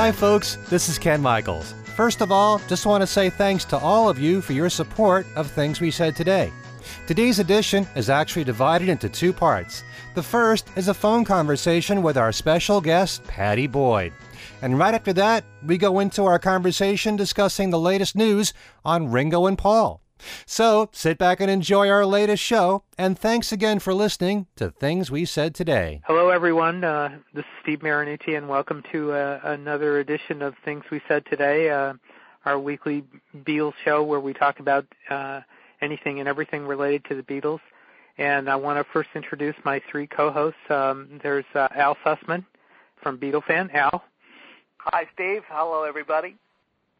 Hi, folks. This is Ken Michaels. First of all, just want to say thanks to all of you for your support of things we said today. Today's edition is actually divided into two parts. The first is a phone conversation with our special guest, Pattie Boyd. And right after that, we go into our conversation discussing the latest news on Ringo and Paul. So sit back and enjoy our latest show, and thanks again for listening to Things We Said Today. Hello, everyone. Uh, this is Steve Marinucci, and welcome to uh, another edition of Things We Said Today, uh, our weekly Beatles show where we talk about uh, anything and everything related to the Beatles. And I want to first introduce my three co-hosts. Um, there's uh, Al Sussman from Beatlefan. Al. Hi, Steve. Hello, everybody.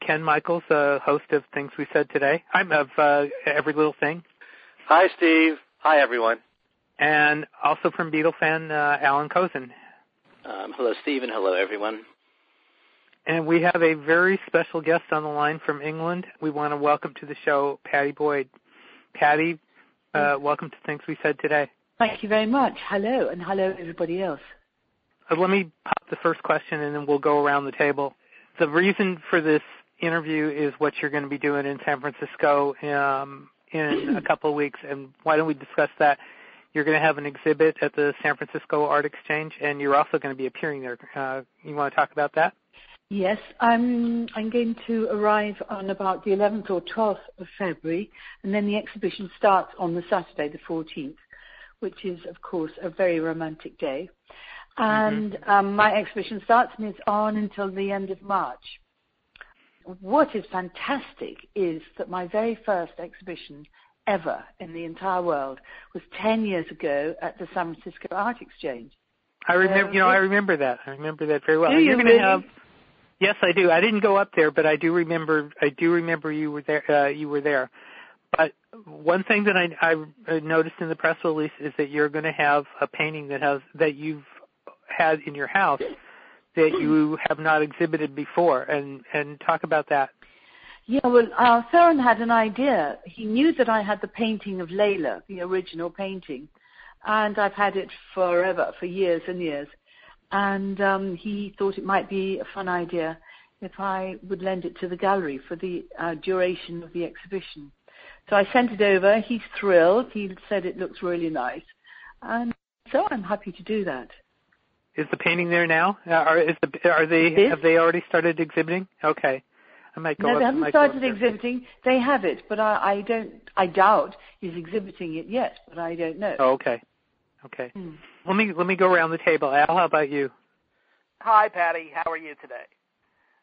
Ken Michaels, uh, host of Things We Said Today. I'm of uh, Every Little Thing. Hi, Steve. Hi, everyone. And also from Beatlefan, uh, Alan Kozinn. Um, hello, Steve, and hello, everyone. And we have a very special guest on the line from England. We want to welcome to the show Pattie Boyd. Pattie, uh, welcome to Things We Said Today. Thank you very much. Hello, and hello, everybody else. Uh, let me pop the first question, and then we'll go around the table. The reason for this interview is what you're going to be doing in San Francisco um, in a couple of weeks, and why don't we discuss that? You're going to have an exhibit at the San Francisco Art Exchange, and you're also going to be appearing there. Uh, you want to talk about that? Yes, I'm. I'm going to arrive on about the 11th or 12th of February, and then the exhibition starts on the Saturday, the 14th, which is, of course, a very romantic day. And mm-hmm. um, my exhibition starts and it's on until the end of March what is fantastic is that my very first exhibition ever in the entire world was 10 years ago at the San Francisco Art Exchange. I remember, you know, I remember that. I remember that very well. Do you really? have Yes, I do. I didn't go up there, but I do remember I do remember you were there uh, you were there. But one thing that I I noticed in the press release is that you're going to have a painting that has that you've had in your house that you have not exhibited before, and and talk about that. Yeah, well, uh, Theron had an idea. He knew that I had the painting of Layla, the original painting, and I've had it forever, for years and years. And um, he thought it might be a fun idea if I would lend it to the gallery for the uh, duration of the exhibition. So I sent it over. He's thrilled. He said it looks really nice. And so I'm happy to do that. Is the painting there now? Uh, are, is the, are they have they already started exhibiting? Okay, I might go. No, up, they haven't started exhibiting. They have it, but I, I don't. I doubt he's exhibiting it yet, but I don't know. Oh, okay, okay. Hmm. Let me let me go around the table. Al, how about you? Hi, Pattie. How are you today?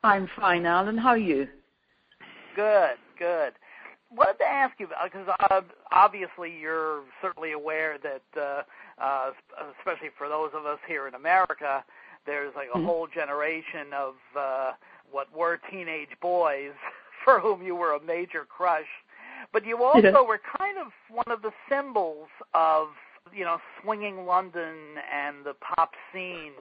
I'm fine, Alan. How are you? Good, good. Wanted to ask you because uh, obviously you're certainly aware that, uh, uh, especially for those of us here in America, there's like a Mhm. whole generation of uh, what were teenage boys for whom you were a major crush. But you also Yeah. were kind of one of the symbols of you know swinging London and the pop scene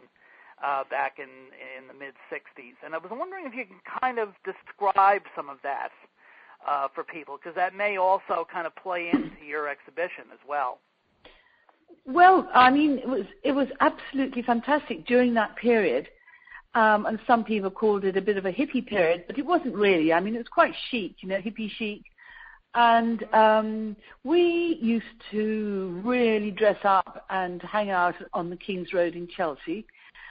uh, back in in the mid '60s. And I was wondering if you can kind of describe some of that uh, for people, because that may also kind of play into your exhibition as well. Well, I mean, it was it was absolutely fantastic during that period. Um, and some people called it a bit of a hippie period, but it wasn't really. I mean, it was quite chic, you know, hippie chic. And um, we used to really dress up and hang out on the King's Road in Chelsea.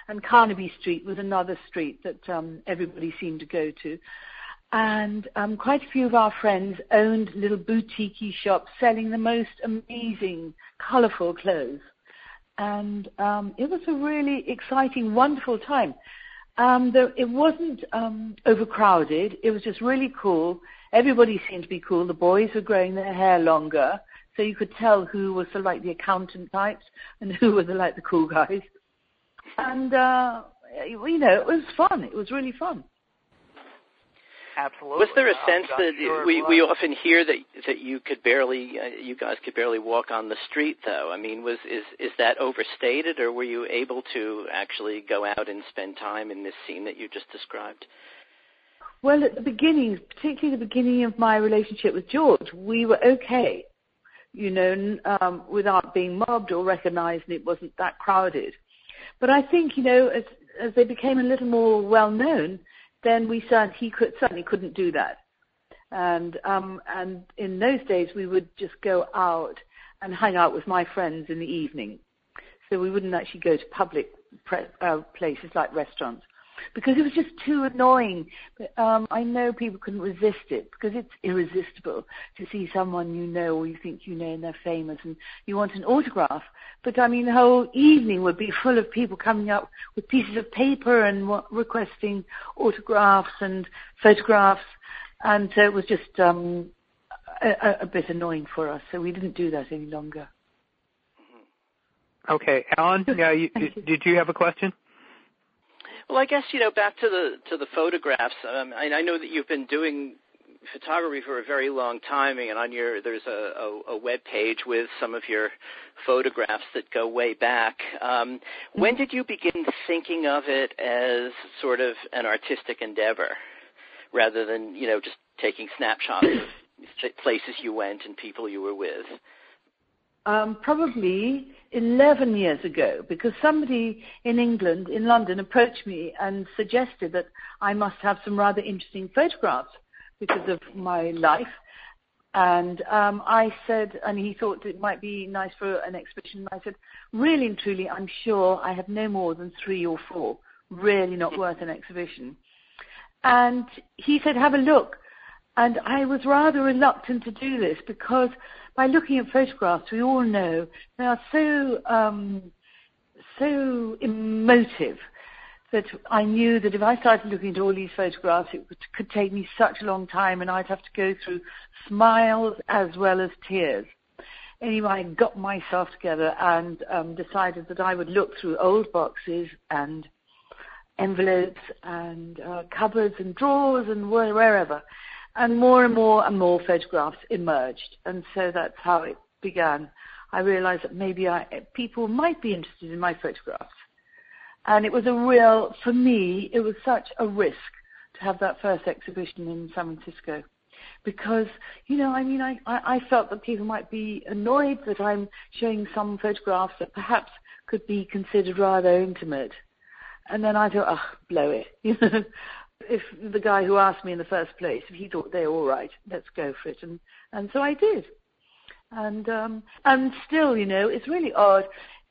And Carnaby Street was another street that um, everybody seemed to go to. And um, quite a few of our friends owned little boutique shops selling the most amazing, colourful clothes. And um, it was a really exciting, wonderful time. Um, there, it wasn't um, overcrowded. It was just really cool. Everybody seemed to be cool. The boys were growing their hair longer, so you could tell who was of like the accountant types and who were the, like the cool guys. And uh, you know, it was fun. It was really fun. Absolutely. Was there a I'm- sense I'm that sure we we often hear that that you could barely uh, you guys could barely walk on the street though? I mean, was is is that overstated, or were you able to actually go out and spend time in this scene that you just described? Well, at the beginning, particularly the beginning of my relationship with George, we were okay, you know, um, without being mobbed or recognised, and it wasn't that crowded. But I think, you know, as as they became a little more well known, then we said he could, certainly couldn't do that. And um, and in those days, we would just go out and hang out with my friends in the evening. So we wouldn't actually go to public pre- uh, places like restaurants because it was just too annoying. But, um, I know people couldn't resist it because it's irresistible to see someone you know or you think you know and they're famous and you want an autograph. But I mean, the whole evening would be full of people coming up with pieces of paper and requesting autographs and photographs, and so it was just um, a, a bit annoying for us. So we didn't do that any longer. Okay, Alan, yeah, you, did you have a question? Well, I guess you know back to the to the photographs. Um, I, I know that you've been doing photography for a very long time, and on your there's a, a, a web page with some of your photographs that go way back. Um, when mm-hmm. did you begin thinking of it as sort of an artistic endeavor, rather than you know just taking snapshots of places you went and people you were with? Um, probably 11 years ago because somebody in England, in London, approached me and suggested that I must have some rather interesting photographs because of my life. And um, I said, and he thought it might be nice for an exhibition. I said, really and truly, I'm sure I have no more than three or four, really not worth an exhibition. And he said, have a look. And I was rather reluctant to do this because by looking at photographs, we all know they are so um, so emotive that I knew that if I started looking at all these photographs, it could take me such a long time, and I'd have to go through smiles as well as tears. Anyway, I got myself together and um, decided that I would look through old boxes and envelopes and uh, cupboards and drawers and wherever and more and more and more photographs emerged, and so that's how it began. I realized that maybe I, people might be interested in my photographs. And it was a real, for me, it was such a risk to have that first exhibition in San Francisco. Because, you know, I mean, I, I felt that people might be annoyed that I'm showing some photographs that perhaps could be considered rather intimate. And then I thought, oh, blow it. if the guy who asked me in the first place, if he thought they were all right, let's go for it. And and so I did. And um and still, you know, it's really odd.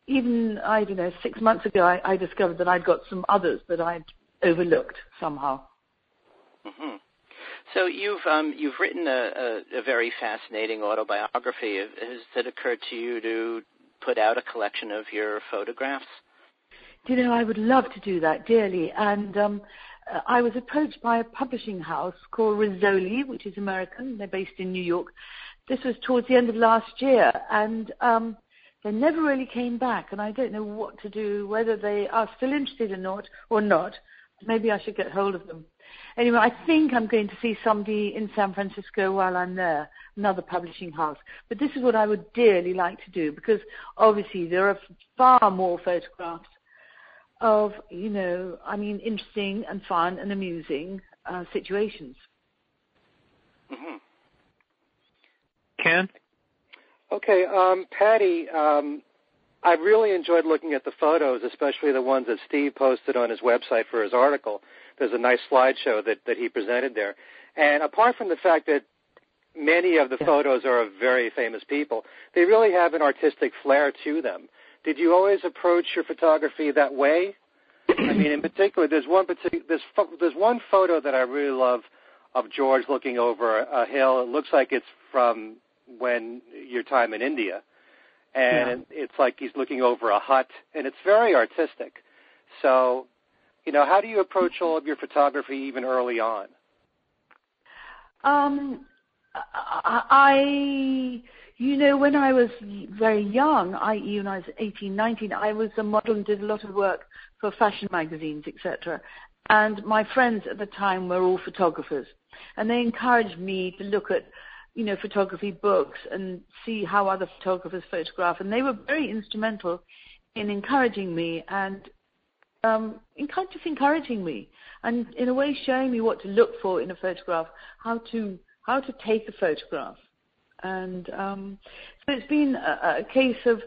Even I don't know, six months ago, I, I discovered that I'd got some others that I'd overlooked somehow. Mm-hmm. So you've um, you've written a, a, a very fascinating autobiography. Has it occurred to you to put out a collection of your photographs? Do you know, I would love to do that dearly, and um, I was approached by a publishing house called Rizzoli, which is American. They're based in New York. This was towards the end of last year, and um, they never really came back. And I don't know what to do, whether they are still interested or not, or not. Maybe I should get hold of them. Anyway, I think I'm going to see somebody in San Francisco while I'm there, another publishing house. But this is what I would dearly like to do because obviously there are far more photographs of, you know, I mean, interesting and fun and amusing uh, situations. Mm-hmm. Ken? Okay, um, Pattie, um, I really enjoyed looking at the photos, especially the ones that Steve posted on his website for his article. There's a nice slideshow that, that he presented there. And apart from the fact that many of the yeah. photos are of very famous people, they really have an artistic flair to them. Did you always approach your photography that way? I mean, in particular, there's one particular there's there's one photo that I really love of George looking over a hill. It looks like it's from when your time in India, and yeah. it's like he's looking over a hut, and it's very artistic. So, you know, how do you approach all of your photography even early on? Um, I you know, when I was very young, i.e., when I was 18, 19, I was a model and did a lot of work for fashion magazines, etc. And my friends at the time were all photographers, and they encouraged me to look at, you know, photography books and see how other photographers photograph, and they were very instrumental in encouraging me and um, in kind of encouraging me, and in a way showing me what to look for in a photograph, how to how to take a photograph. And um, so it's been a, a case of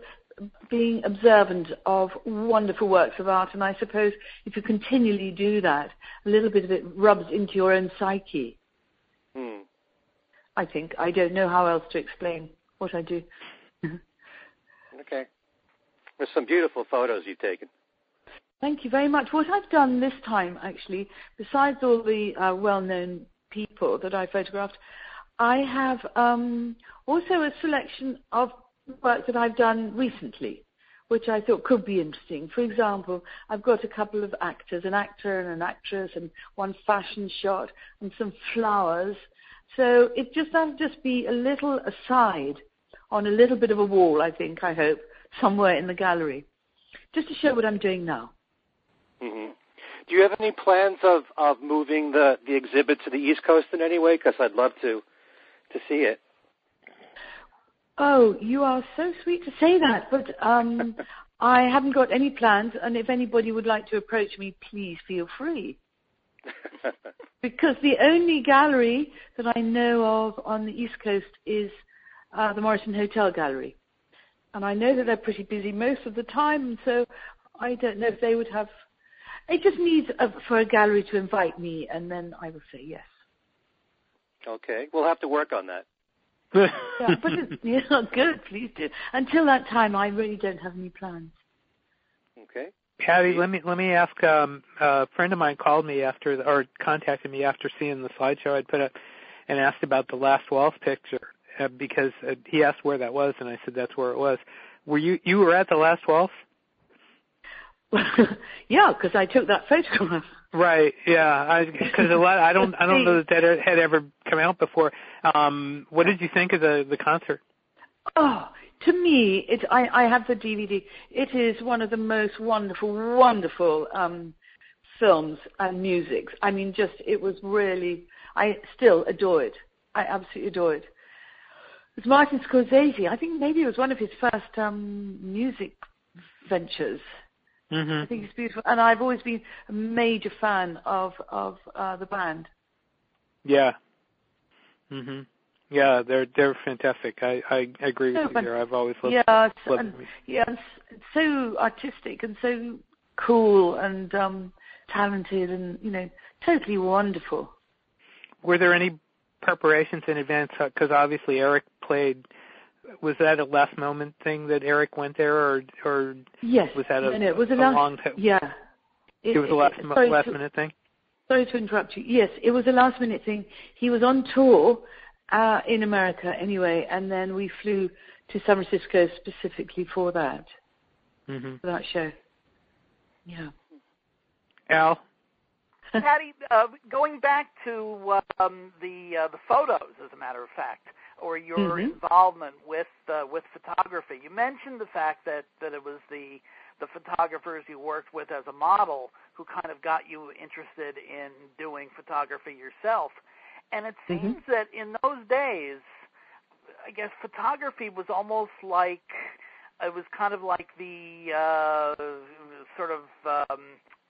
being observant of wonderful works of art. And I suppose if you continually do that, a little bit of it rubs into your own psyche. Hmm. I think. I don't know how else to explain what I do. okay. There's some beautiful photos you've taken. Thank you very much. What I've done this time, actually, besides all the uh, well-known people that I photographed, I have um, also a selection of work that I've done recently, which I thought could be interesting. For example, I've got a couple of actors, an actor and an actress, and one fashion shot, and some flowers. So it just that'll just be a little aside on a little bit of a wall, I think, I hope, somewhere in the gallery, just to show what I'm doing now. Mm-hmm. Do you have any plans of, of moving the, the exhibit to the East Coast in any way? Because I'd love to to see it. Oh, you are so sweet to say that, but um, I haven't got any plans. And if anybody would like to approach me, please feel free. because the only gallery that I know of on the East Coast is uh, the Morrison Hotel Gallery. And I know that they're pretty busy most of the time, so I don't know if they would have it just needs a, for a gallery to invite me, and then I will say yes. Okay, we'll have to work on that. yeah, but it, yeah, good. Please do. Until that time, I really don't have any plans. Okay. Pattie, let me let me ask. Um, a friend of mine called me after, or contacted me after seeing the slideshow I'd put up, and asked about the last waltz picture uh, because uh, he asked where that was, and I said that's where it was. Were you you were at the last waltz? yeah, because I took that photograph. Right. Yeah. Because a lot. I don't. I don't know that that had ever come out before. Um, what did you think of the the concert? Oh, to me, it. I I have the DVD. It is one of the most wonderful, wonderful um, films and musics. I mean, just it was really. I still adore it. I absolutely adore it. It's Martin Scorsese. I think maybe it was one of his first um, music ventures. Mm-hmm. I think it's beautiful, and I've always been a major fan of of uh, the band. Yeah. Mhm. Yeah, they're they're fantastic. I I agree with so you here. I've always loved. Yeah, loved and, yeah, and so artistic and so cool and um talented and you know totally wonderful. Were there any preparations in advance? Because obviously Eric played was that a last moment thing that Eric went there, or or yes, was that a, it was a, a last, long time? Yeah, it, it was a last it, sorry last minute thing. Sorry to interrupt you. Yes, it was a last minute thing. He was on tour uh, in America anyway, and then we flew to San Francisco specifically for that mm-hmm. for that show. Yeah. Al. Pattie, uh, going back to um, the uh, the photos, as a matter of fact, or your mm-hmm. involvement with uh, with photography. You mentioned the fact that that it was the the photographers you worked with as a model who kind of got you interested in doing photography yourself. And it Mm-hmm. seems mm-hmm. that in those days, I guess photography was almost like it was kind of like the uh, sort of um,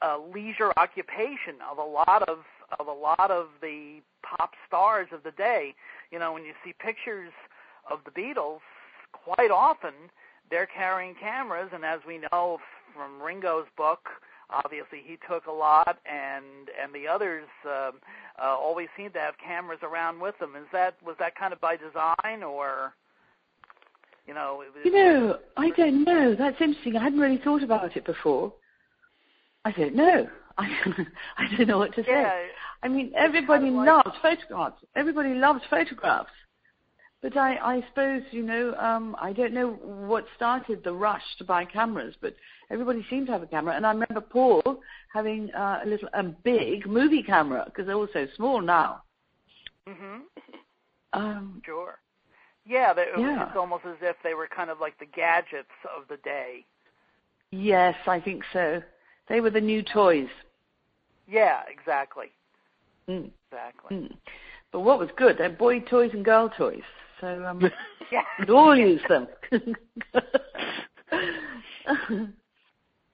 uh, leisure occupation of a lot of of a lot of the pop stars of the day. You know, when you see pictures of the Beatles, quite often they're carrying cameras, and as we know from Ringo's book, obviously he took a lot, and and the others um, uh, always seem to have cameras around with them. Is that was that kind of by design, or you know? It you know, I don't know. That's interesting. I hadn't really thought about it before. I don't know. I, I don't know what to say. Yeah, I mean, everybody kind of like, loves photographs. Everybody loves photographs. But I, I suppose, you know, um, I don't know what started the rush to buy cameras, but everybody seemed to have a camera. And I remember Paul having uh, a little, a big movie camera because they're all so small now. Mhm. Um, Sure. Yeah, they, Yeah. it's almost as if they were kind of like the gadgets of the day. yes, I think so. They were the new toys. Yeah, exactly. Mm, Exactly. mm. But what was good? They're boy toys and girl toys. So um, Yeah. we'd all use them.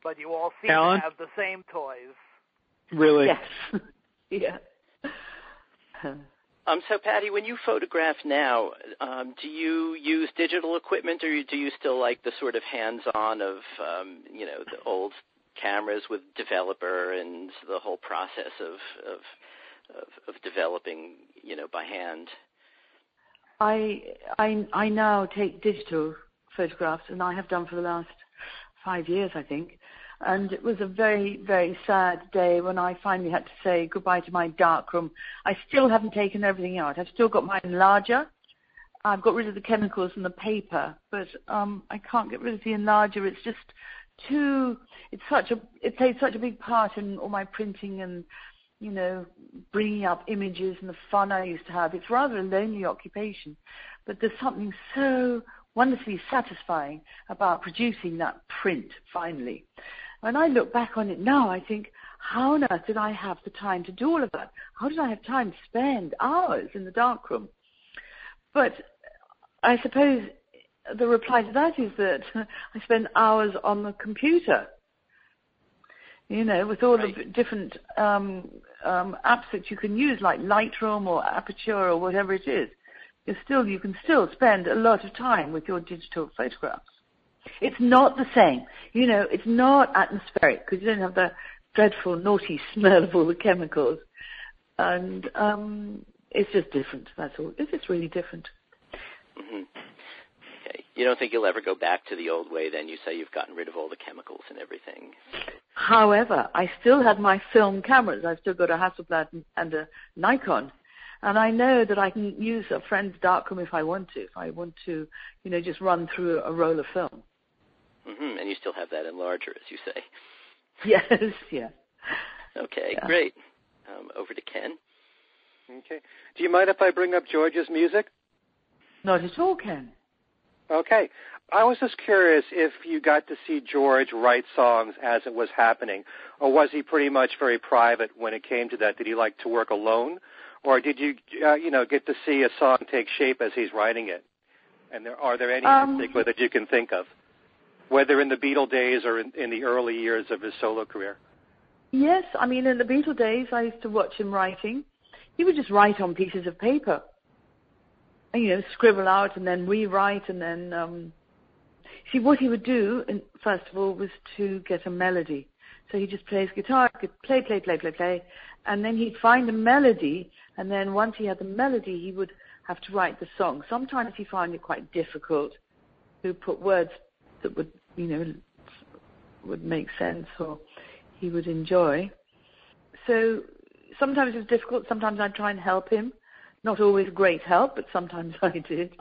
But you all seem Alan? to have the same toys. Really? yes. yeah. Um, so, Pattie, when you photograph now, um, do you use digital equipment, or do you still like the sort of hands-on of, um, you know, the old cameras with developer and the whole process of of developing, you know, by hand? I I I now take digital photographs, and I have done for the last five years, I think. And it was a very, very sad day when I finally had to say goodbye to my darkroom. I still haven't taken everything out. I've still got my enlarger. I've got rid of the chemicals and the paper, but um, I can't get rid of the enlarger. It's just too. It's such a. It plays such a big part in all my printing and, you know, bringing up images and the fun I used to have. It's rather a lonely occupation, but there's something so wonderfully satisfying about producing that print finally. When I look back on it now, I think, how on earth did I have the time to do all of that? How did I have time to spend hours in the darkroom? But I suppose the reply to that is that I spend hours on the computer. You know, with all right. the different um, um, apps that you can use, like Lightroom or Aperture or whatever it is you still you can still spend a lot of time with your digital photographs. It's not the same. You know, it's not atmospheric because you don't have the dreadful naughty smell of all the chemicals. And um, it's just different, that's all. It's just really different. Mm-hmm. Okay. You don't think you'll ever go back to the old way then? You say you've gotten rid of all the chemicals and everything. However, I still have my film cameras. I've still got a Hasselblad and a Nikon and I know that I can use a friend's darkroom if I want to. If I want to, you know, just run through a roll of film. Mm-hmm. And you still have that enlarger, as you say. Yes. Yeah. Okay. Yeah. Great. Um, over to Ken. Okay. Do you mind if I bring up George's music? Not at all, Ken. Okay. I was just curious if you got to see George write songs as it was happening, or was he pretty much very private when it came to that? Did he like to work alone, or did you uh, you know get to see a song take shape as he's writing it? And there are there any um, particular that you can think of, whether in the Beatle days or in, in the early years of his solo career? Yes, I mean in the Beatle days, I used to watch him writing. He would just write on pieces of paper, and, you know, scribble out and then rewrite and then. Um, see, what he would do, first of all, was to get a melody. So he just plays guitar, play, play, play, play, play, and then he'd find a melody and then once he had the melody, he would have to write the song. Sometimes he found it quite difficult to put words that would, you know, would make sense or he would enjoy. So sometimes it was difficult. Sometimes I'd try and help him. Not always great help, but sometimes I did.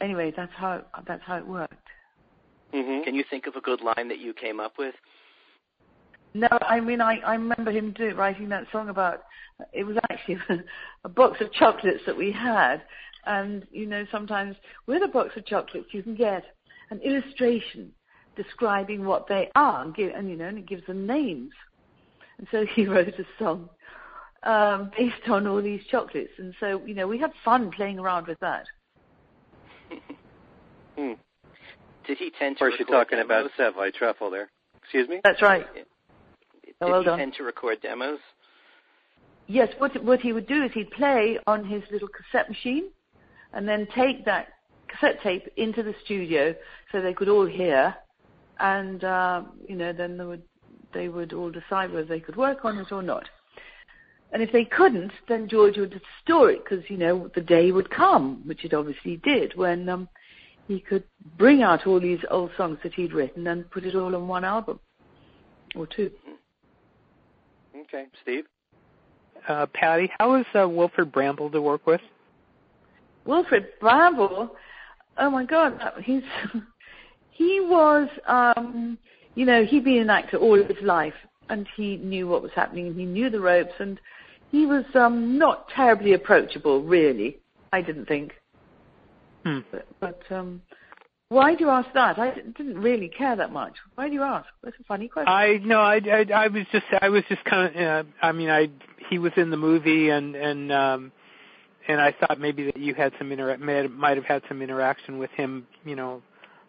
Anyway, that's how that's how it worked. Mm-hmm. Can you think of a good line that you came up with? No, I mean I, I remember him do, writing that song about. It was actually a box of chocolates that we had, and you know sometimes with a box of chocolates you can get an illustration describing what they are, and, give, and you know, and it gives them names. And so he wrote a song um, based on all these chocolates, and so you know we had fun playing around with that. hmm. Did he tend to? Of course, you're talking about Savoy truffle there. Excuse me. That's right. Oh, Did well he done. tend to record demos? Yes, what what he would do is he'd play on his little cassette machine, and then take that cassette tape into the studio so they could all hear, and uh, you know then they would they would all decide whether they could work on it or not. And if they couldn't, then George would store it because you know the day would come, which it obviously did, when um, he could bring out all these old songs that he'd written and put it all on one album or two. Okay, Steve. Uh, Pattie, how is uh, Wilfrid Brambell to work with? Wilfrid Brambell, oh my God, he's he was, um, you know, he'd been an actor all his life, and he knew what was happening, and he knew the ropes, and he was um, not terribly approachable, really. I didn't think. Hmm. But, but um, why do you ask that? I didn't really care that much. Why do you ask? That's a funny question. I no, I, I, I was just I was just kind of uh, I mean I he was in the movie and and um and I thought maybe that you had some inter might, might have had some interaction with him, you know,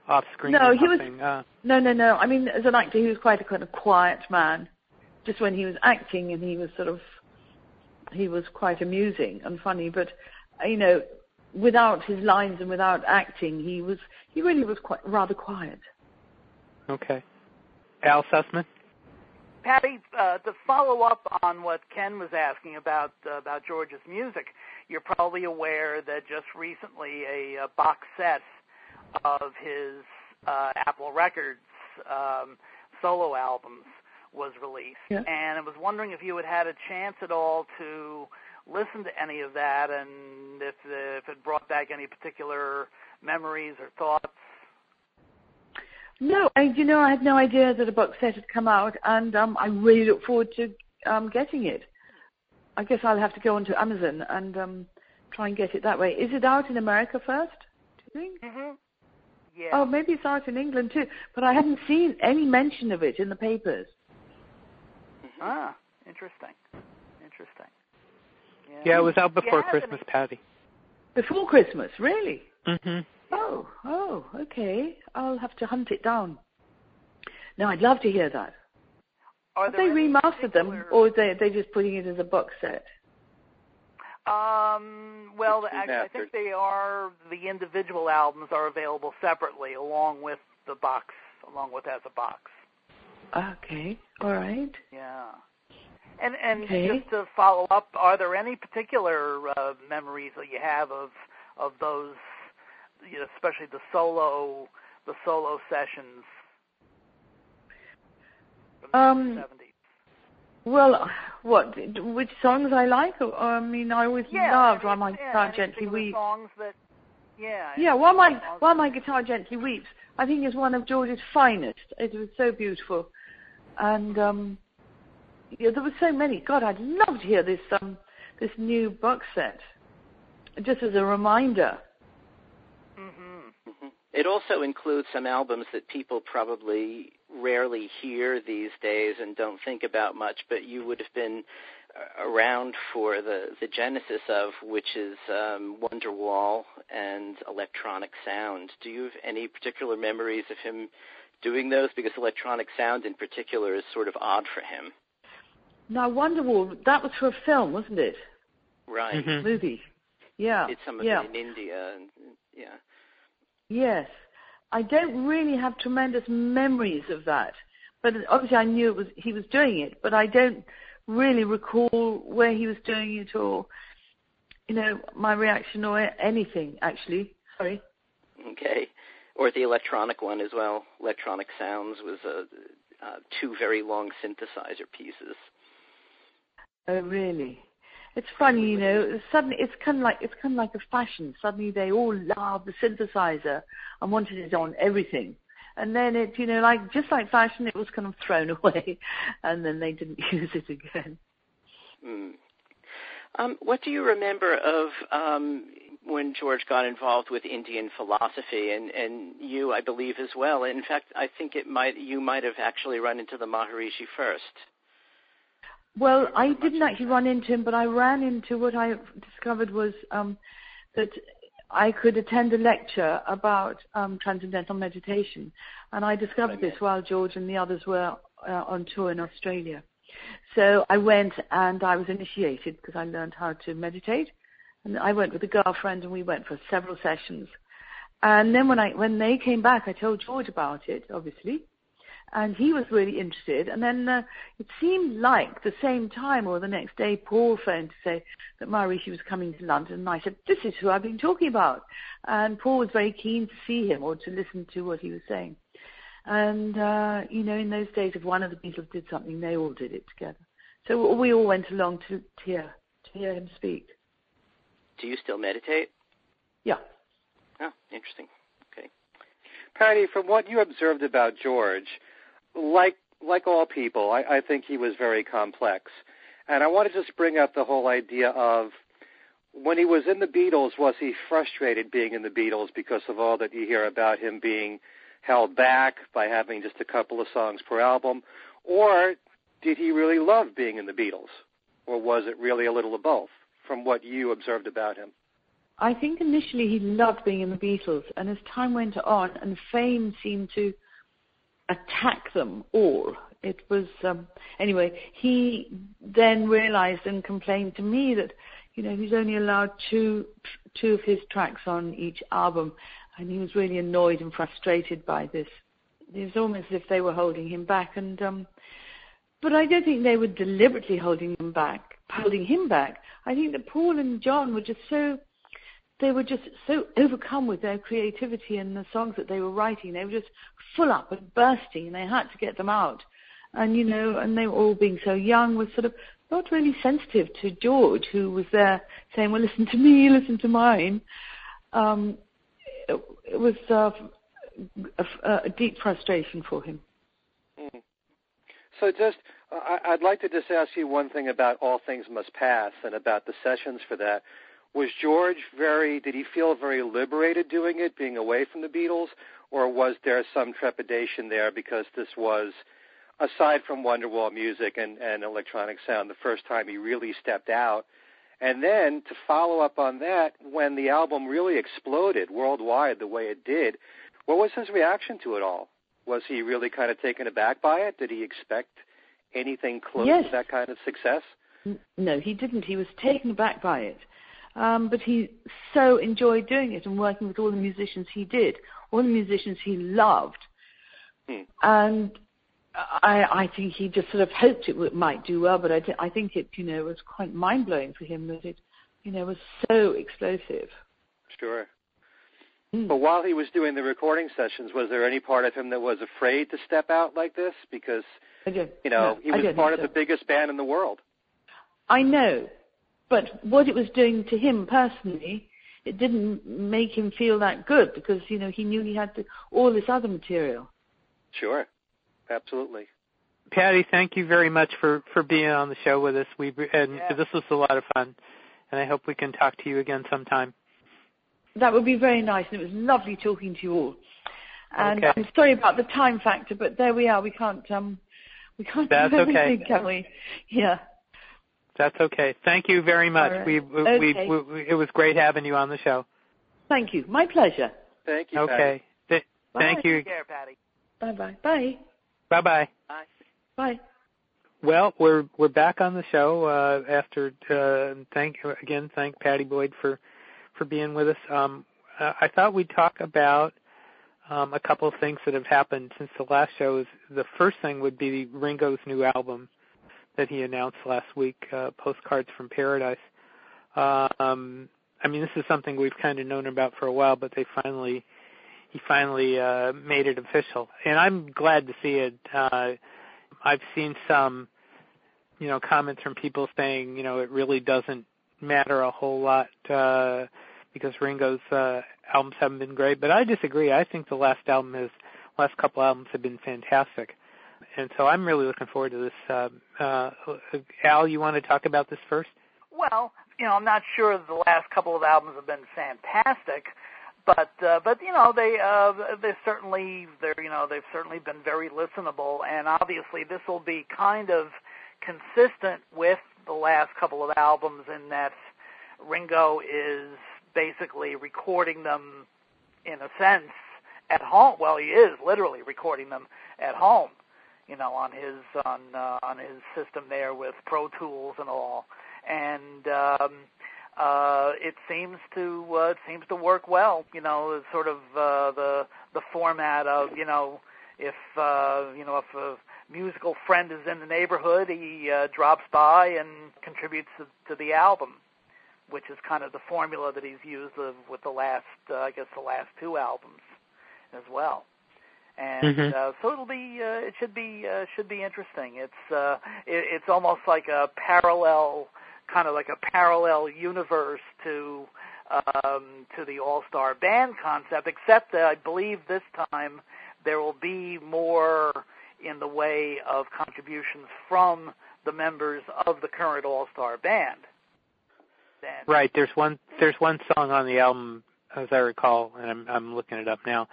off screen. No, he was uh, no, no, no. I mean, as an actor, he was quite a kind of quiet man. Just when he was acting, and he was sort of he was quite amusing and funny, but you know, without his lines and without acting, he was he really was quite rather quiet. Okay. Al Sussman? Pattie, uh, to follow up on what Ken was asking about uh, about George's music, you're probably aware that just recently a, a box set of his uh, Apple Records um, solo albums was released, yeah. and I was wondering if you had had a chance at all to listen to any of that, and if if it brought back any particular memories or thoughts. No, I you know I had no idea that a box set had come out, and um, I really look forward to um, getting it. I guess I'll have to go onto Amazon and um, try and get it that way. Is it out in America first? Do you think? Mm-hmm. Yeah. Oh, maybe it's out in England too, but I haven't seen any mention of it in the papers. Ah, interesting. Interesting. Yeah, yeah it was out before yeah, Christmas, Pattie. Before Christmas, really? Mhm. Oh, oh, okay. I'll have to hunt it down. No, I'd love to hear that. Are Have they remastered particular... them, or are they they just putting it as a box set? Um, well, actually, I think they are. The individual albums are available separately, along with the box, along with as a box. Okay, all right. Yeah. And and okay. just to follow up, are there any particular uh, memories that you have of of those, you know, especially the solo the solo sessions? Um, the 70s? Well, what? Which songs I like? I mean, I always yeah, loved I "While My yeah, Guitar Gently Weeps." Songs that, yeah. Yeah, "While My While My Guitar Gently Weeps," I think is one of George's finest. It was so beautiful, and um, yeah, there were so many. God, I'd love to hear this um this new box set, just as a reminder. It also includes some albums that people probably rarely hear these days and don't think about much, but you would have been around for the the genesis of, which is um, Wonderwall and Electronic Sound. Do you have any particular memories of him doing those? Because Electronic Sound, in particular, is sort of odd for him. Now, Wonderwall, that was for a film, wasn't it? Right. Mm-hmm. Movie. Yeah. Did some of yeah. it in India. And, yeah. Yes. I don't really have tremendous memories of that, but obviously I knew it was he was doing it, but I don't really recall where he was doing it or, you know, my reaction or anything. Actually, sorry. Okay, or the electronic one as well. Electronic Sounds was a, uh, two very long synthesizer pieces. Oh, really? It's funny, you know. Suddenly, it's kind of like it's kind of like a fashion. Suddenly, they all love the synthesizer and wanted it on everything, and then it, you know, like just like fashion, it was kind of thrown away, and then they didn't use it again. Mm. Um, what do you remember of um, when George got involved with Indian philosophy, and and you, I believe, as well? In fact, I think it might you might have actually run into the Maharishi first. Well, I didn't actually run into him, but I ran into what I discovered was um, that I could attend a lecture about um, transcendental meditation, and I discovered this while George and the others were uh, on tour in Australia. So I went and I was initiated because I learned how to meditate, and I went with a girlfriend and we went for several sessions. And then when I when they came back, I told George about it, obviously, and he was really interested. And then uh, it seemed like the same time or the next day, Paul phoned to say that Maharishi was coming to London, and I said, "This is who I've been talking about." And Paul was very keen to see him or to listen to what he was saying. And uh, you know, in those days, if one of the Beatles did something, they all did it together. So we all went along to, to hear to hear him speak. Do you still meditate? Yeah. Oh, interesting. Okay. Pattie, from what you observed about George, like like all people, I, I think he was very complex. And I want to just bring up the whole idea of when he was in the Beatles, was he frustrated being in the Beatles because of all that you hear about him being held back by having just a couple of songs per album? Or did he really love being in the Beatles? Or was it really a little of both from what you observed about him? I think initially he loved being in the Beatles, and as time went on and fame seemed to attack them all, it was um, anyway. He then realised and complained to me that you know he's only allowed two two of his tracks on each album, and he was really annoyed and frustrated by this. It was almost as if they were holding him back, and um, but I don't think they were deliberately holding him back, holding him back. I think that Paul and John were just so they were just so overcome with their creativity and the songs that they were writing. They were just full up and bursting, and they had to get them out. And you know, and they were all being so young, was sort of not really sensitive to George, who was there saying, "Well, listen to me, listen to mine." Um, it, it was uh, a, a, deep frustration for him. Mm. So, just I, I'd like to just ask you one thing about All Things Must Pass and about the sessions for that was George very did he feel very liberated doing it being away from the Beatles or was there some trepidation there because this was aside from Wonderwall music and, and electronic sound the first time he really stepped out? And then to follow up on that when the album really exploded worldwide the way it did what was his reaction to it all? Was he really kind of taken aback by it? Did he expect anything close yes. to that kind of success? No he didn't. He was taken aback by it um, but he so enjoyed doing it and working with all the musicians he did, all the musicians he loved. Hmm. And I, I think he just sort of hoped it might do well, but I, I think it, you know, was quite mind blowing for him that it, you know, was so explosive. Sure. Hmm. But while he was doing the recording sessions, was there any part of him that was afraid to step out like this? Because, you know, no, he was part of so. the biggest band in the world. I know, but what it was doing to him personally, it didn't make him feel that good because you know he knew he had to, all this other material. Sure, absolutely. Pattie, thank you very much for for being on the show with us. We and yeah. this was a lot of fun, and I hope we can talk to you again sometime. That would be very nice, and it was lovely talking to you all. And okay. I'm sorry about the time factor, but there we are. We can't um we can't That's do everything, okay. can we? Yeah. That's okay. Thank you very much. Right. We, we, okay. we, we, it was great having you on the show. Thank you. My pleasure. Thank you. Okay. Th- thank you. Take care, Pattie. Bye bye. Bye. Bye bye. Bye. Bye. Well, we're we're back on the show uh, after uh, thank again thank Pattie Boyd for for being with us. Um, uh, I thought we'd talk about um, a couple of things that have happened since the last show. The first thing would be Ringo's new album that he announced last week, uh, Postcards from Paradise. Um, I mean, this is something we've kind of known about for a while, but they finally he finally uh, made it official, and I'm glad to see it. Uh, I've seen some, you know, comments from people saying, you know, it really doesn't matter a whole lot uh, because Ringo's uh, albums haven't been great. But I disagree. I think the last album has, last couple albums have been fantastic, and so I'm really looking forward to this. Uh, uh, Al, you want to talk about this first? Well, you know, I'm not sure the last couple of albums have been fantastic, but uh, but you know they uh, they certainly they're you know they've certainly been very listenable, and obviously this will be kind of consistent with the last couple of albums in that Ringo is basically recording them in a sense at home. Well, he is literally recording them at home, you know, on his on uh, on his system there with Pro Tools and all, and. um uh, it seems to uh, it seems to work well. You know, sort of uh, the the format of you know if uh, you know if a musical friend is in the neighborhood, he uh, drops by and contributes to, to the album, which is kind of the formula that he's used of, with the last uh, I guess the last two albums as well. And Mhm. uh, so it'll be uh, it should be uh, should be interesting. It's uh, it, it's almost like a parallel kind of like a parallel universe to um, to the All Star Band concept, except that I believe this time there will be more in the way of contributions from the members of the current All Star Band. Right. There's one. There's one song on the album, as I recall, and I'm I'm looking it up now,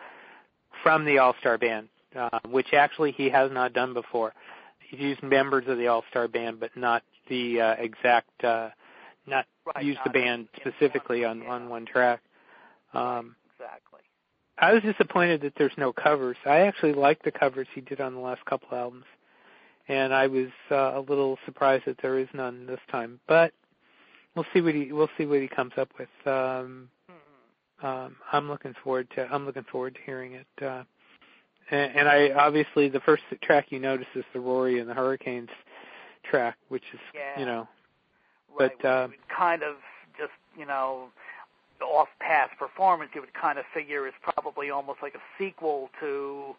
from the All Star Band, uh, which actually he has not done before. He's used members of the All Star Band, but not the uh, exact, uh, not Right, use the band specifically on yeah. on one track. Um, Exactly. I was disappointed that there's no covers. I actually like the covers he did on the last couple albums. and I was uh, a little surprised that there is none this time. But we'll see what he we'll see what he comes up with. Um, um, I'm looking forward to I'm looking forward to hearing it. Uh, and, and I obviously the first track you notice is the Rory and the Hurricanes track, which is yeah. you know, right, but uh, kind of just you know off past performance, you would kind of figure is probably almost like a sequel to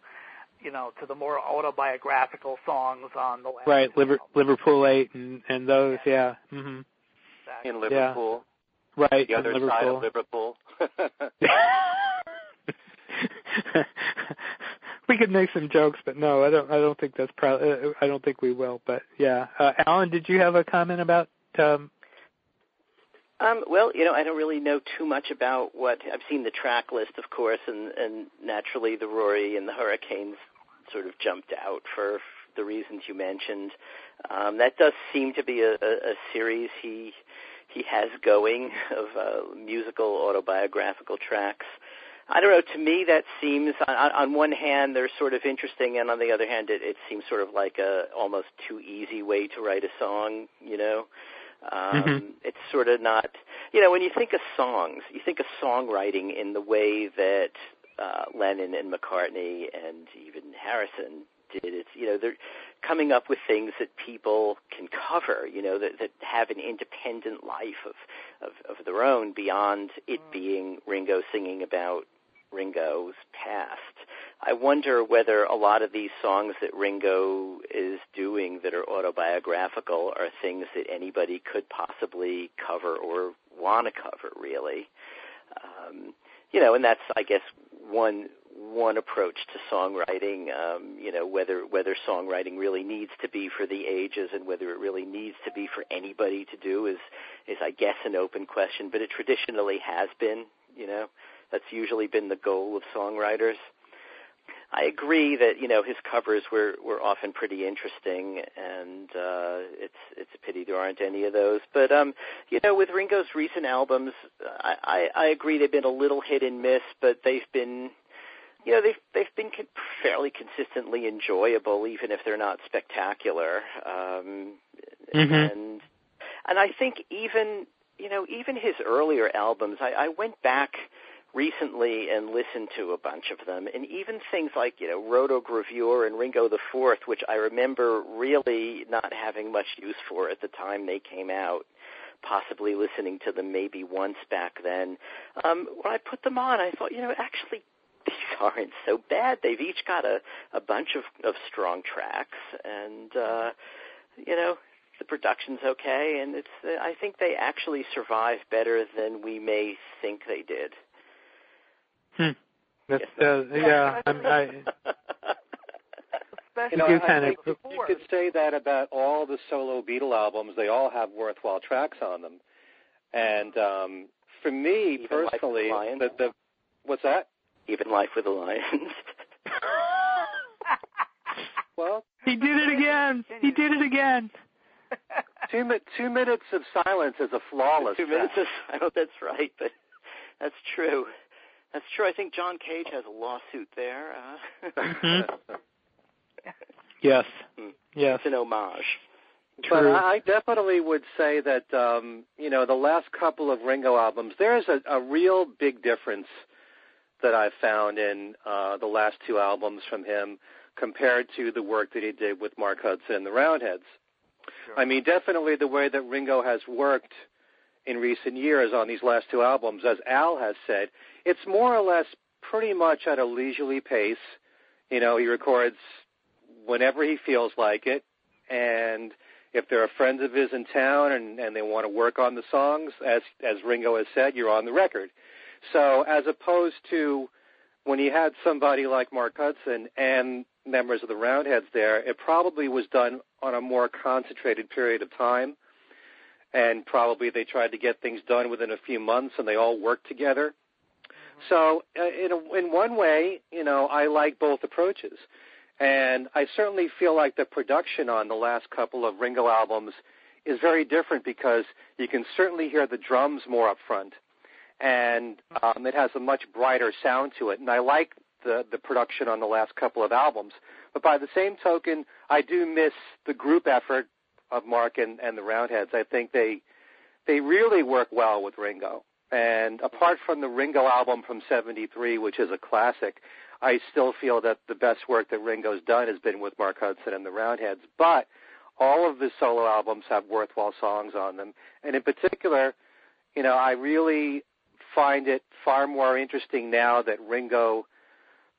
you know to the more autobiographical songs on the last right Liver, album. Liverpool Eight and and those yeah. yeah. Mhm. Exactly. in Liverpool. Right. The other Liverpool. side of Liverpool. We could make some jokes, but no, I don't. I don't think that's pro- uh, I don't think we will. But yeah, uh, Alan, did you have a comment about? Um, Um, well, you know, I don't really know too much about what I've seen the track list, of course, and, and naturally the Rory and the Hurricanes sort of jumped out for the reasons you mentioned. Um, that does seem to be a, a, a series he he has going of uh, musical autobiographical tracks. I don't know. To me, that seems on, on one hand they're sort of interesting, and on the other hand, it, it seems sort of like a almost too easy way to write a song. You know, um, Mhm. it's sort of not. You know, when you think of songs, you think of songwriting in the way that uh, Lennon and McCartney and even Harrison did. It's you know they're coming up with things that people can cover. You know that that have an independent life of of, of their own beyond it being Ringo singing about Ringo's past. I wonder whether a lot of these songs that Ringo is doing that are autobiographical are things that anybody could possibly cover or want to cover, really. Um, you know, and that's, I guess, one one approach to songwriting. Um, you know, whether whether songwriting really needs to be for the ages and whether it really needs to be for anybody to do is is, I guess, an open question. But it traditionally has been. You know, that's usually been the goal of songwriters. I agree that you know his covers were were often pretty interesting, and uh, it's it's a pity there aren't any of those. But um, you know, with Ringo's recent albums, I, I I agree they've been a little hit and miss, but they've been you know they've they've been con- fairly consistently enjoyable, even if they're not spectacular. Um, Mhm. And and I think even you know even his earlier albums, I, I went back recently and listened to a bunch of them, and even things like you know Rotogravure and Ringo the Fourth, which I remember really not having much use for at the time they came out. Possibly listening to them maybe once back then. Um, when I put them on, I thought, you know, actually aren't so bad. They've each got a, a bunch of, of strong tracks, and uh, you know the production's okay, and it's. Uh, I think they actually survive better than we may think they did. hmm. That's uh, yeah. I'm, I You know, do I of- think you, you could say that about all the solo Beatle albums. They all have worthwhile tracks on them. And um, for me Even Life with the personally, Lions? the, the what's that? Even Life with the Lions. Well, he did it again. He did it again. two mi- two minutes of silence is a flawless. Two track. minutes of silence. That's right, but that's true. That's true. I think John Cage has a lawsuit there. Uh, Mhm. Yes. Hmm. Yes. It's an homage. True. But True. I definitely would say that um, you know the last couple of Ringo albums, there's a, a real big difference that I've found in uh, the last two albums from him compared to the work that he did with Mark Hudson and the Roundheads. I mean, definitely the way that Ringo has worked in recent years on these last two albums, as Al has said, it's more or less pretty much at a leisurely pace. You know, he records whenever he feels like it, and if there are friends of his in town and, and they want to work on the songs, as as Ringo has said, you're on the record. So as opposed to when he had somebody like Mark Hudson and members of the Roundheads there, it probably was done on a more concentrated period of time, and probably they tried to get things done within a few months, and they all worked together. So uh, in a, in one way, you know, I like both approaches. And I certainly feel like the production on the last couple of Ringo albums is very different because you can certainly hear the drums more up front. And um, it has a much brighter sound to it. And I like the the production on the last couple of albums. But by the same token, I do miss the group effort of Mark and, and the Roundheads. I think they they really work well with Ringo. And apart from the Ringo album from '73, which is a classic, I still feel that the best work that Ringo's done has been with Mark Hudson and the Roundheads. But all of his solo albums have worthwhile songs on them, and in particular, you know, I really find it far more interesting now that Ringo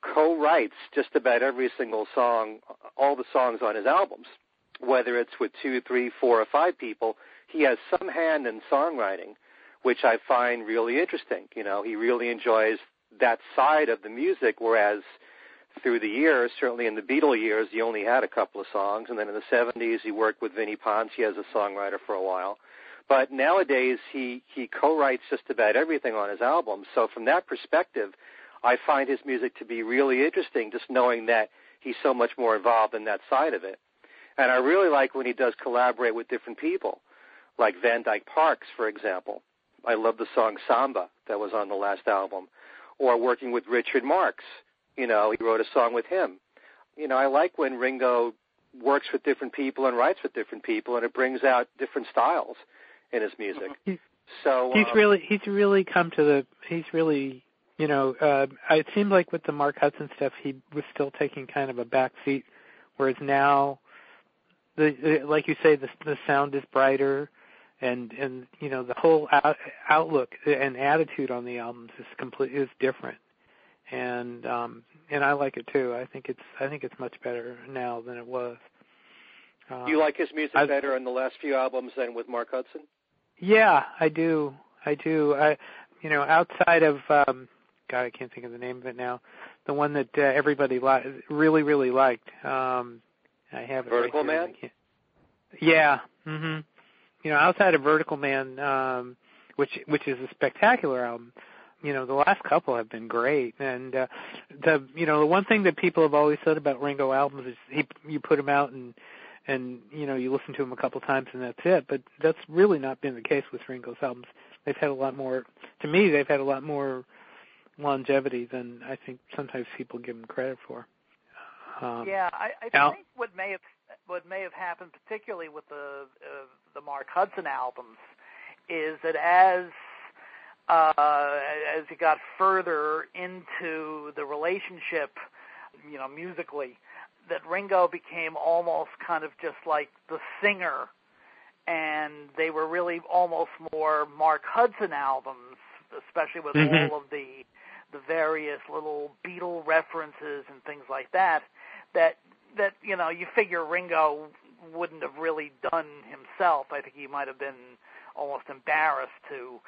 co-writes just about every single song, all the songs on his albums, whether it's with two, three, four, or five people. He has some hand in songwriting, which I find really interesting. You know, he really enjoys that side of the music, whereas through the years, certainly in the Beatle years, he only had a couple of songs, and then in the 70s, he worked with Vini Poncia as a songwriter for a while. But nowadays, he he co-writes just about everything on his albums. So from that perspective, I find his music to be really interesting, just knowing that he's so much more involved in that side of it. And I really like when he does collaborate with different people, like Van Dyke Parks, for example. I love the song Samba that was on the last album, or working with Richard Marx. You know, he wrote a song with him. You know, I like when Ringo works with different people and writes with different people, and it brings out different styles in his music. He's, so he's um, really he's really come to the he's really you know uh, it seemed like with the Mark Hudson stuff he was still taking kind of a back seat, whereas now the, the like you say the the sound is brighter and and you know the whole out, outlook and attitude on the albums is complete is different and um and I like it too. I think it's I think it's much better now than it was. Do you like his music Um, I've- better in the last few albums than with Mark Hudson? Yeah, I do. I do. I you know, outside of um God, I can't think of the name of it now. The one that uh, everybody li- really really liked. Um I have it Vertical right Man? Yeah. Mhm. You know, outside of Vertical Man um which which is a spectacular album, you know, the last couple have been great and uh the you know, the one thing that people have always said about Ringo albums is he you put them out and and you know you listen to them a couple times and that's it. But that's really not been the case with ringo's albums. They've had a lot more to me they've had a lot more longevity than i think sometimes people give them credit for. Um yeah, I, I Al? think what may have what may have happened, particularly with the uh, the Mark Hudson albums, is that as uh, as he got further into the relationship, you know, musically, that Ringo became almost kind of just like the singer, and they were really almost more Mark Hudson albums, especially with Mhm. all of the the various little Beatle references and things like that. That that you know you figure Ringo wouldn't have really done himself. I think he might have been almost embarrassed to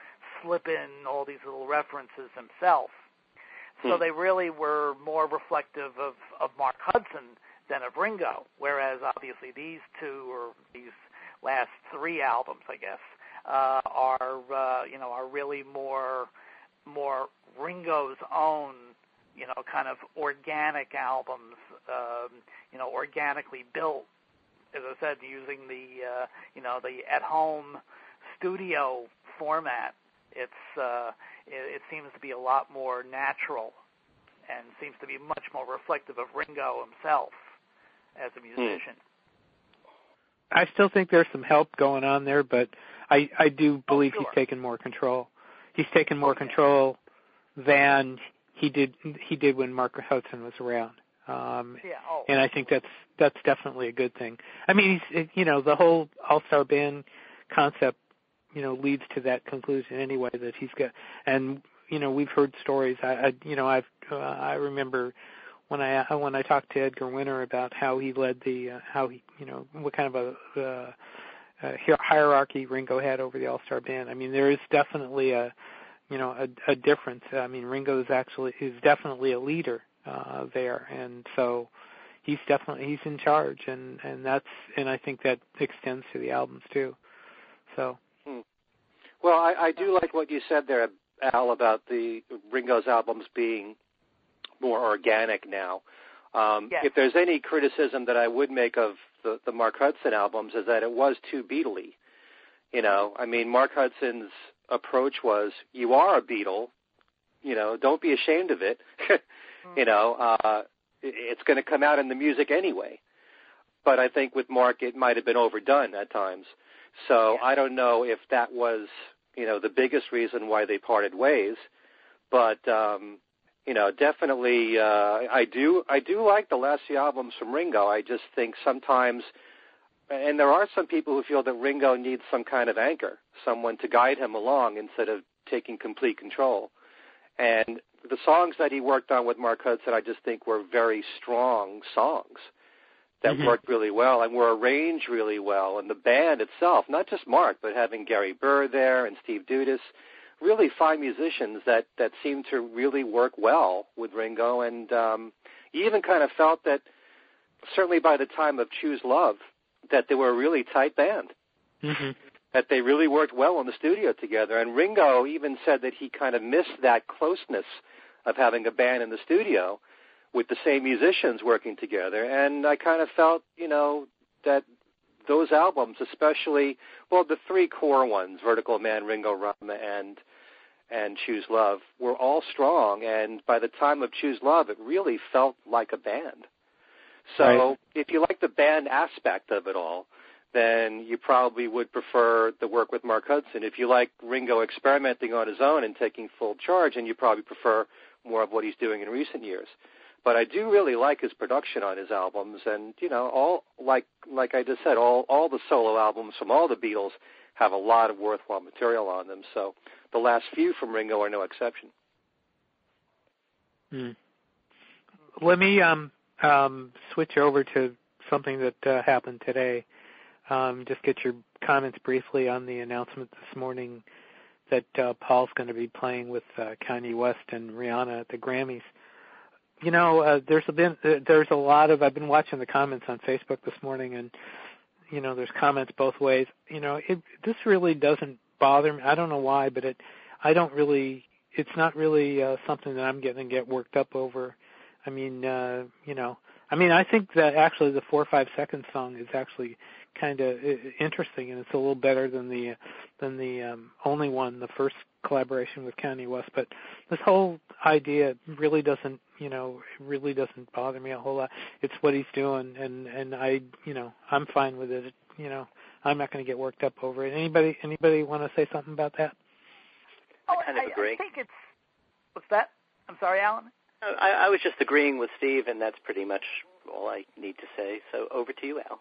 slip in all these little references himself. So Hmm. they really were more reflective of of Mark Hudson than of Ringo. Whereas obviously these two or these last three albums, I guess, uh, are uh, you know are really more more Ringo's own you know kind of organic albums, um, you know organically built. As I said, using the uh, you know the at home studio format. It's uh, it, it seems to be a lot more natural and seems to be much more reflective of Ringo himself as a musician. i still think there's some help going on there but i i do believe sure. he's taken more control he's taken more Oh, yeah. control than he did he did when mark hudson was around um Yeah. Oh. and I think that's that's definitely a good thing. I mean, he's, you know, the whole All Star Band concept, you know, leads to that conclusion anyway that he's got. And you know, we've heard stories. I, I you know, I've uh, I remember when I when I talked to Edgar Winter about how he led the uh, how he you know what kind of a uh, uh, hierarchy Ringo had over the All Star Band. I mean, there is definitely a you know a, a difference. I mean, Ringo is actually is definitely a leader uh, there, and so he's definitely he's in charge, and and that's and I think that extends to the albums too. So Well, I, I do like what you said there, Al, about the Ringo's albums being more organic now. Um, Yes. If there's any criticism that I would make of the, the Mark Hudson albums, is that it was too Beatley. You know, I mean, Mark Hudson's approach was, "You are a Beatle, you know, don't be ashamed of it." You know, uh, it's going to come out in the music anyway. But I think with Mark, it might have been overdone at times. So Yeah. I don't know if that was, you know, the biggest reason why they parted ways. But um, you know, definitely, uh, I do, I do like the last few albums from Ringo. I just think sometimes, and there are some people who feel that Ringo needs some kind of anchor, someone to guide him along instead of taking complete control. And the songs that he worked on with Mark Hudson, I just think were very strong songs that Mhm. worked really well and were arranged really well. And the band itself, not just Mark, but having Gary Burr there and Steve Dudas, really fine musicians that that seemed to really work well with Ringo. And um, you even kind of felt that, certainly by the time of Choose Love, that they were a really tight band hmm that they really worked well in the studio together. And Ringo even said that he kind of missed that closeness of having a band in the studio with the same musicians working together. And I kind of felt, you know, that those albums, especially, well, the three core ones, Vertical Man, Ringo Rama, and and Choose Love, were all strong. And by the time of Choose Love, it really felt like a band. So Right. if you like the band aspect of it all, then you probably would prefer the work with Mark Hudson. If you like Ringo experimenting on his own and taking full charge, and you probably prefer more of what he's doing in recent years. But I do really like his production on his albums, and you know, all like like I just said, all all the solo albums from all the Beatles have a lot of worthwhile material on them. So the last few from Ringo are no exception. Mm. Let me um, um, switch over to something that uh, happened today. Um, just get your comments briefly on the announcement this morning that uh, Paul's going to be playing with uh, Kanye West and Rihanna at the Grammys. You know, uh, there's been uh, there's a lot of I've been watching the comments on Facebook this morning, and you know, there's comments both ways. You know, it this really doesn't bother me. I don't know why, but it I don't really it's not really uh, something that I'm getting to get worked up over. I mean, uh, you know, I mean, I think that actually the four or five second song is actually kind of interesting, and it's a little better than the than the um, only one, the first collaboration with Kanye West. But this whole idea really doesn't, you know, it really doesn't bother me a whole lot. It's what he's doing, and and I, you know, I'm fine with it. You know, I'm not going to get worked up over it. Anybody, anybody want to say something about that? Oh, I kind of agree. I think it's what's that? I'm sorry, Alan. I, I was just agreeing with Steve, and that's pretty much all I need to say. So over to you, Al.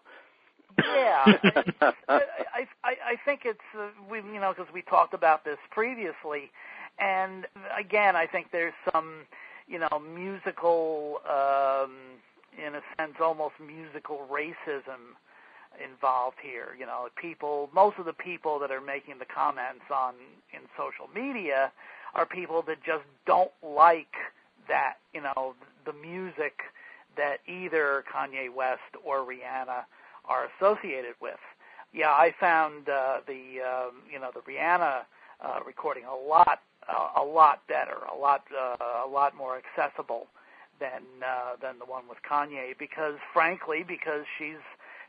Yeah, I, I, I, I think it's uh, we you know because we talked about this previously, and again I think there's some you know musical um, in a sense almost musical racism involved here. You know, people most of the people that are making the comments on in social media are people that just don't like that you know the music that either Kanye West or Rihanna are associated with. Yeah, I found uh, the um, you know the Rihanna uh, recording a lot uh, a lot better, a lot uh, a lot more accessible than uh, than the one with Kanye because frankly because she's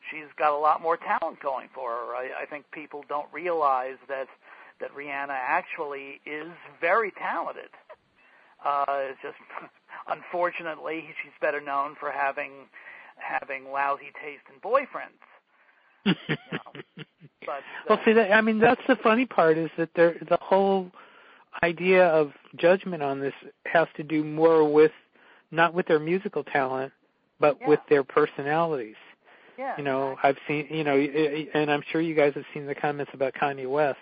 she's got a lot more talent going for her. I, I think people don't realize that that Rihanna actually is very talented. Uh, it's just unfortunately she's better known for having having lousy taste in boyfriends. know, But uh, well, see, that, I mean, that's the funny part is that there, the whole idea of judgment on this has to do more with not with their musical talent, but Yeah. with their personalities. yeah, You know, I've seen, you know, and I'm sure you guys have seen the comments about Kanye West.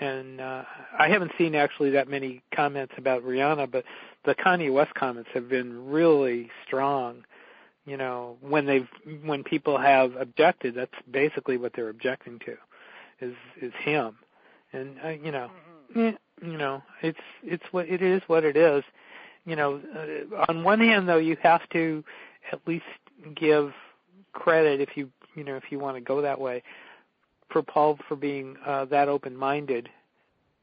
And uh, I haven't seen actually that many comments about Rihanna, but the Kanye West comments have been really strong. You know, when they've when people have objected, that's basically what they're objecting to, is is him. And uh, you know, Mhm. eh, you know, it's it's what it is. What it is. You know, uh, on one hand though, you have to at least give credit if you you know if you want to go that way for Paul for being uh, that open-minded,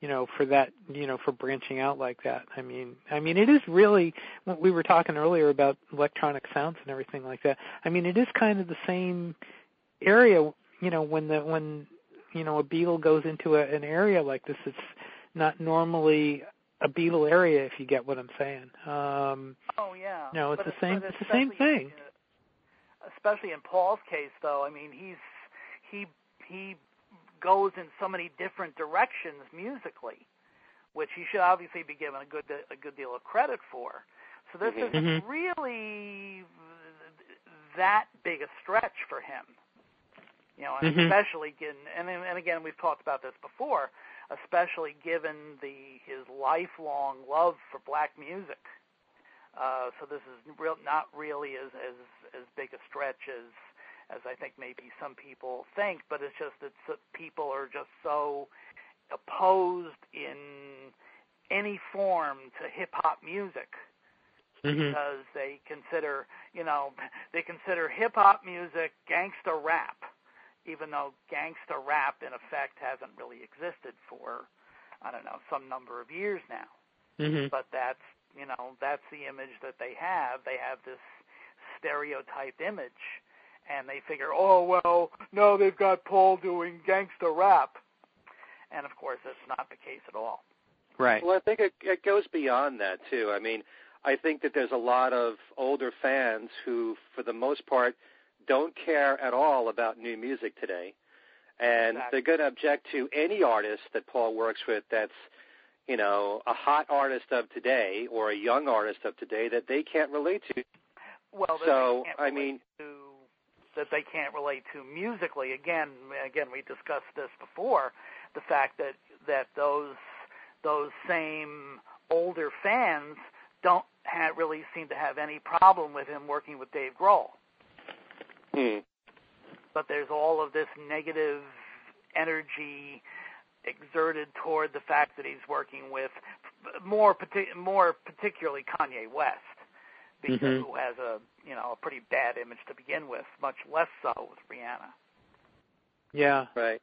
you know, for that, you know, for branching out like that. I mean, I mean, it is really. What we were talking earlier about electronic sounds and everything like that. I mean, it is kind of the same area, you know, when the when you know a Beatle goes into a, an area like this, it's not normally a Beatle area, if you get what I'm saying. Um, oh yeah. No, it's but the same. It's the same thing. especially in Paul's case, though. I mean, he's he he goes in so many different directions musically, which he should obviously be given a good a good deal of credit for. So this Mhm. isn't Mhm. really that big a stretch for him. You know, and Mhm. especially given and and again we've talked about this before, especially given the his lifelong love for black music. Uh, so this is real not really as as as big a stretch as as I think maybe some people think, but it's just that people are just so opposed in any form to hip hop music Mhm. because they consider, you know, they consider hip hop music gangsta rap, even though gangsta rap in effect hasn't really existed for, I don't know, some number of years now. Mhm. But that's, you know, that's the image that they have. They have this stereotyped image, and they figure, oh well, no, they've got Paul doing gangsta rap, and of course that's not the case at all. Right. Well, I think it, it goes beyond that too. I mean, I think that there's a lot of older fans who, for the most part, don't care at all about new music today, and Exactly. they're going to object to any artist that Paul works with that's, you know, a hot artist of today or a young artist of today that they can't relate to. Well, So, I mean- to, that they can't relate to musically. Again, again, we discussed this before. The fact that that those those same older fans don't ha really seem to have any problem with him working with Dave Grohl. Hmm. But there's all of this negative energy exerted toward the fact that he's working with more partic- more particularly Kanye West because Mhm. who has a you know a pretty bad image to begin with, much less so with Rihanna. Yeah. Right.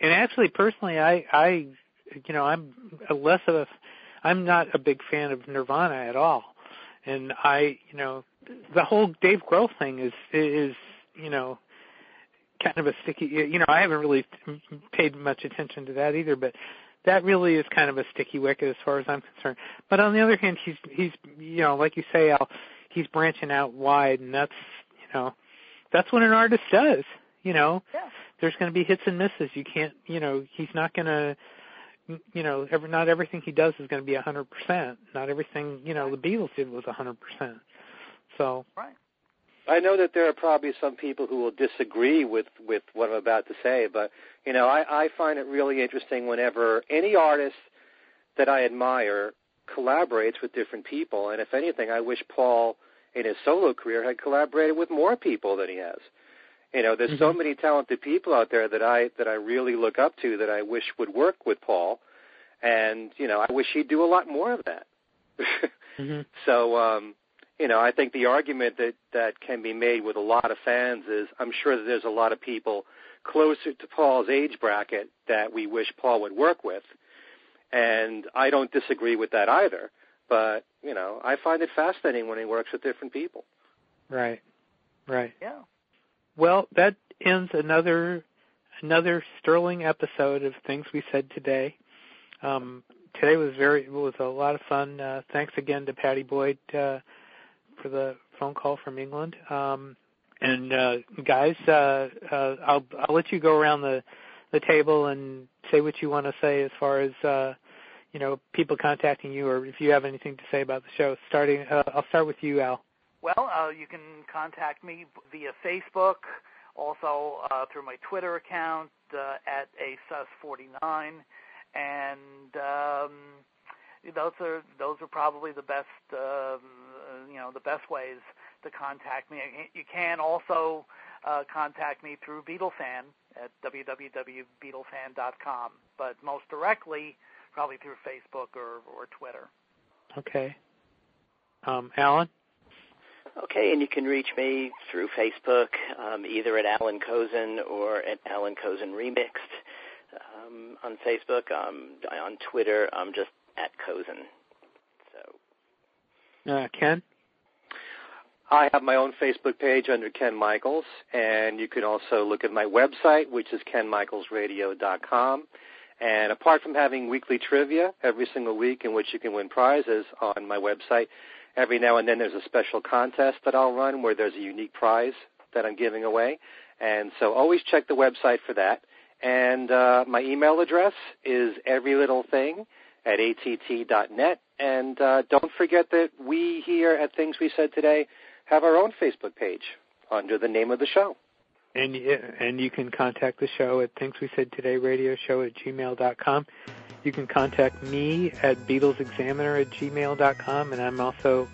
And actually, personally, I, I, you know, I'm a less of a, I'm not a big fan of Nirvana at all, and I, you know, the whole Dave Grohl thing is is, you know, kind of a sticky. You know, I haven't really paid much attention to that either, but that really is kind of a sticky wicket as far as I'm concerned. But on the other hand, he's he's, you know, like you say, Al, he's branching out wide, and that's, you know, that's what an artist does. You know, Yeah. there's going to be hits and misses. You can't, you know, he's not going to, you know, every, not everything he does is going to be a hundred percent. Not everything, you know, the Beatles did was a hundred percent. So, Right. I know that there are probably some people who will disagree with with what I'm about to say, but you know, I, I find it really interesting whenever any artist that I admire collaborates with different people, and if anything, I wish Paul in his solo career had collaborated with more people than he has. You know, there's so Mhm. many talented people out there that I that I really look up to that I wish would work with Paul, and you know, I wish he'd do a lot more of that. mhm. So, um, you know, I think the argument that that can be made with a lot of fans is I'm sure that there's a lot of people closer to Paul's age bracket that we wish Paul would work with. And I don't disagree with that either. But, you know, I find it fascinating when he works with different people. right, right. Yeah. Well, that ends another another sterling episode of things we said today. Um, today was very it was a lot of fun. Uh, thanks again to Pattie Boyd uh, for the phone call from England. Um, and uh, guys, uh, uh, I'll I'll let you go around the the table and say what you want to say as far as uh, you know people contacting you, or if you have anything to say about the show. Starting, uh, I'll start with you, Al. Well, uh, you can contact me via Facebook, also uh, through my Twitter account uh, at asus49, and um, those are those are probably the best um, you know the best ways to contact me. You can also uh, contact me through Beatlefan at www.beatlefan.com, but most directly probably through Facebook or, or Twitter. Okay. Um, Alan. Okay, and you can reach me through Facebook, um, either at Allan Kozinn or at Allan Kozinn Remixed um, on Facebook. Um, on Twitter, I'm just at Kozinn. So Uh, Ken. I have my own Facebook page under Ken Michaels, and you can also look at my website, which is kenmichaelsradio.com. And apart from having weekly trivia every single week in which you can win prizes on my website, every now and then there's a special contest that I'll run where there's a unique prize that I'm giving away. And so always check the website for that. And uh, my email address is everylittlething at att.net. And uh, don't forget that we here at Things We Said Today have our own Facebook page under the name of the show. And and you can contact the show at Things We Said Today Radio Show at gmail.com. You can contact me at BeatlesExaminer at gmail.com, and I'm also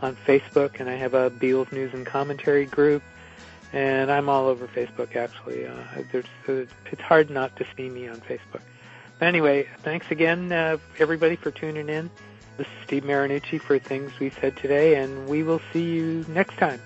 on Facebook, and I have a Beatles News and Commentary group, and I'm all over Facebook actually. Uh, it's hard not to see me on Facebook. But anyway, thanks again, uh, everybody, for tuning in. This is Steve Marinucci for Things We Said Today, and we will see you next time.